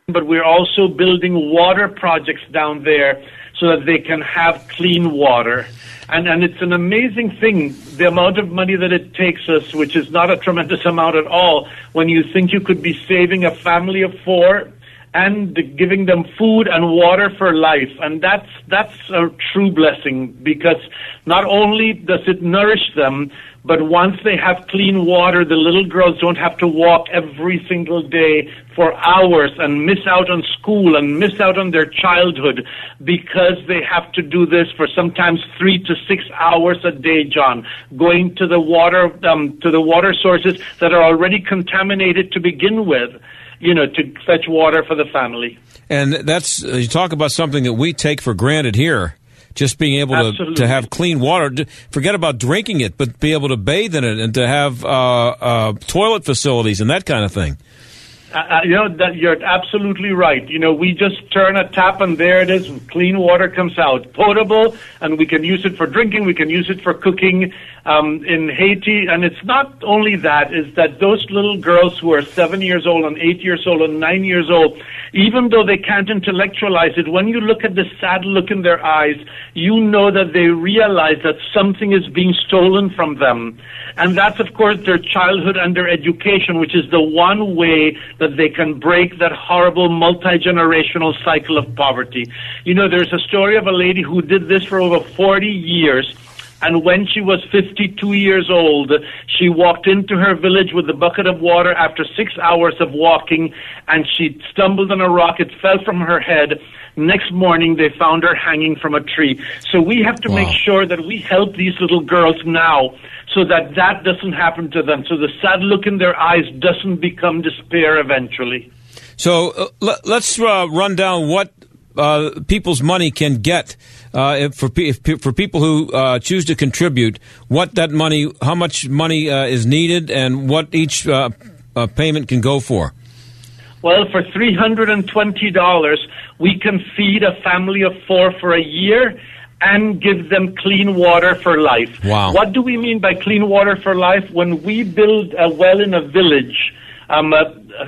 Speaker 7: but we're also building water projects down there so that they can have clean water. And, and it's an amazing thing, the amount of money that it takes us, which is not a tremendous amount at all, when you think you could be saving a family of four and giving them food and water for life. And that's, that's a true blessing because not only does it nourish them, but once they have clean water, the little girls don't have to walk every single day for hours and miss out on school and miss out on their childhood because they have to do this for sometimes three to six hours a day, John, going to the water, um, to the water sources that are already contaminated to begin with, you know, to fetch water for the family.
Speaker 1: And that's, you talk about something that we take for granted here just being able to, to have clean water. Forget about drinking it, but be able to bathe in it and to have uh, uh, toilet facilities and that kind of thing.
Speaker 7: Uh, uh, you know that you're absolutely right. You know, we just turn a tap and there it is. Clean water comes out, potable, and we can use it for drinking. We can use it for cooking um, in Haiti. And it's not only that; is that those little girls who are seven years old and eight years old and nine years old, even though they can't intellectualize it, when you look at the sad look in their eyes, you know that they realize that something is being stolen from them. And that's, of course, their childhood and their education, which is the one way that they can break that horrible multi-generational cycle of poverty. You know, there's a story of a lady who did this for over 40 years. And when she was 52 years old, she walked into her village with a bucket of water after six hours of walking, and she stumbled on a rock. It fell from her head. Next morning, they found her hanging from a tree. So we have to wow. make sure that we help these little girls now so that that doesn't happen to them. So the sad look in their eyes doesn't become despair eventually.
Speaker 1: So uh, let, us uh, run down what uh, people's money can get uh, for if, for people who uh, choose to contribute. What that money, how much money uh, is needed, and what each payment can go for.
Speaker 7: Well, for three hundred and twenty dollars, we can feed a family of four for a year and give them clean water for life.
Speaker 1: Wow.
Speaker 7: What do we mean by clean water for life? When we build a well in a village um, uh,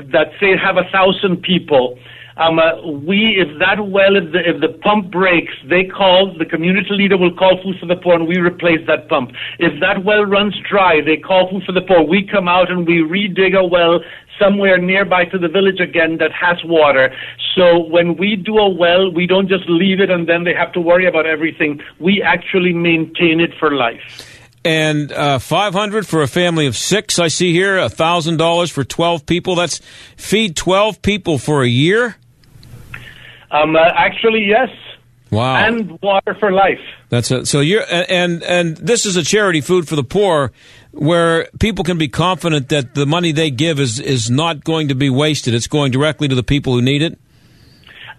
Speaker 7: that say have a thousand people, Um, uh, we, if that well, if the, if the pump breaks, they call, the community leader will call Food for the Poor and we replace that pump. If that well runs dry, they call Food for the Poor. We come out and we redig a well somewhere nearby to the village again that has water. So when we do a well, we don't just leave it and then they have to worry about everything. We actually maintain it for life.
Speaker 1: And uh, 500 for a family of six, I see here. $1,000 for 12 people. That's feed 12 people for a year?
Speaker 7: Um, uh, actually, yes.
Speaker 1: Wow.
Speaker 7: And water for life.
Speaker 1: That's it. So you're and and this is a charity food for the poor where people can be confident that the money they give is is not going to be wasted. It's going directly to the people who need it.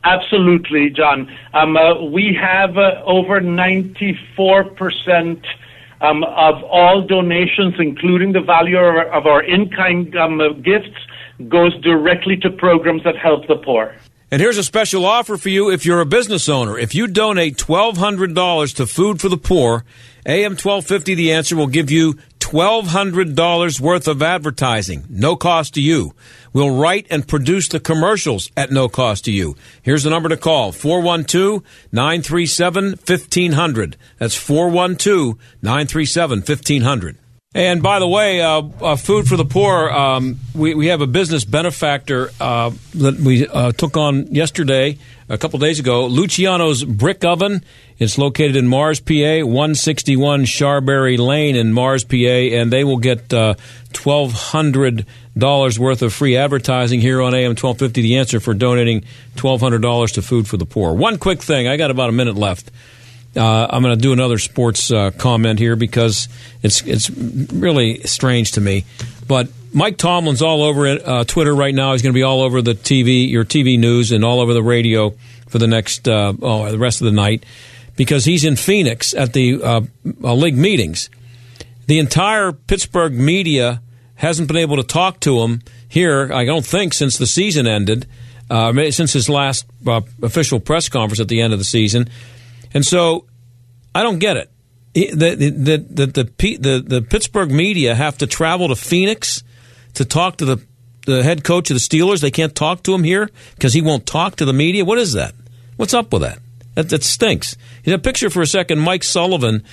Speaker 7: Absolutely, John. Um, uh, we have uh, over 94 percent um, of all donations, including the value of our, of our in-kind um, uh, gifts, goes directly to programs that help the poor.
Speaker 1: And here's a special offer for you if you're a business owner. If you donate $1,200 to Food for the Poor, AM 1250 The Answer will give you $1,200 worth of advertising, no cost to you. We'll write and produce the commercials at no cost to you. Here's the number to call 412 937 1500. That's 412 937 1500. And by the way, uh, uh, Food for the Poor, um, we, we have a business benefactor uh, that we uh, took on yesterday, a couple days ago, Luciano's Brick Oven. It's located in Mars, PA, 161 Sharberry Lane in Mars, PA, and they will get $1,200 uh, worth of free advertising here on AM 1250. The answer for donating $1,200 to Food for the Poor. One quick thing, I got about a minute left. Uh, I'm going to do another sports uh, comment here because it's it's really strange to me. But Mike Tomlin's all over uh, Twitter right now. He's going to be all over the TV, your TV news, and all over the radio for the next uh, oh the rest of the night because he's in Phoenix at the uh, uh, league meetings. The entire Pittsburgh media hasn't been able to talk to him here. I don't think since the season ended, since his last official press conference at the end of the season. And so I don't get it. The, the, the, the, the, Pittsburgh media have to travel to Phoenix to talk to the, the head coach of the Steelers. They can't talk to him here because he won't talk to the media. What is that? What's up with that? That, that stinks. You picture for a second Mike Sullivan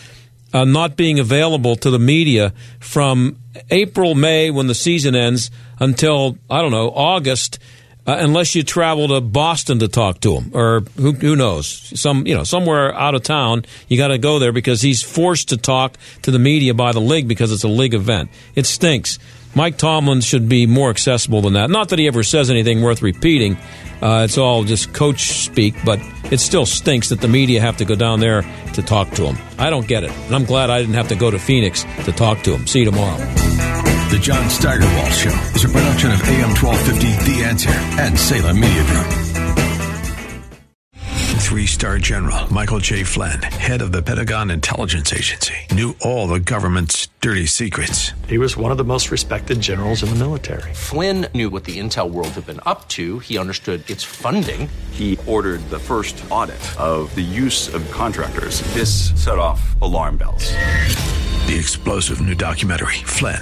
Speaker 1: uh, not being available to the media from April, May, when the season ends, until, I don't know, August uh, unless you travel to Boston to talk to him, or who, who knows, some you know somewhere out of town. You got to go there because he's forced to talk to the media by the league because it's a league event. It stinks. Mike Tomlin should be more accessible than that. Not that he ever says anything worth repeating. Uh, it's all just coach speak, but it still stinks that the media have to go down there to talk to him. I don't get it, and I'm glad I didn't have to go to Phoenix to talk to him. See you tomorrow.
Speaker 10: The John Steigerwald Show is a production of AM 1250 The Answer and Salem Media Group. Three star general Michael J. Flynn, head of the Pentagon Intelligence Agency, knew all the government's dirty secrets.
Speaker 26: He was one of the most respected generals in the military.
Speaker 27: Flynn knew what the intel world had been up to, he understood its funding.
Speaker 28: He ordered the first audit of the use of contractors. This set off alarm bells.
Speaker 10: The explosive new documentary, Flynn,